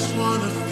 just wanna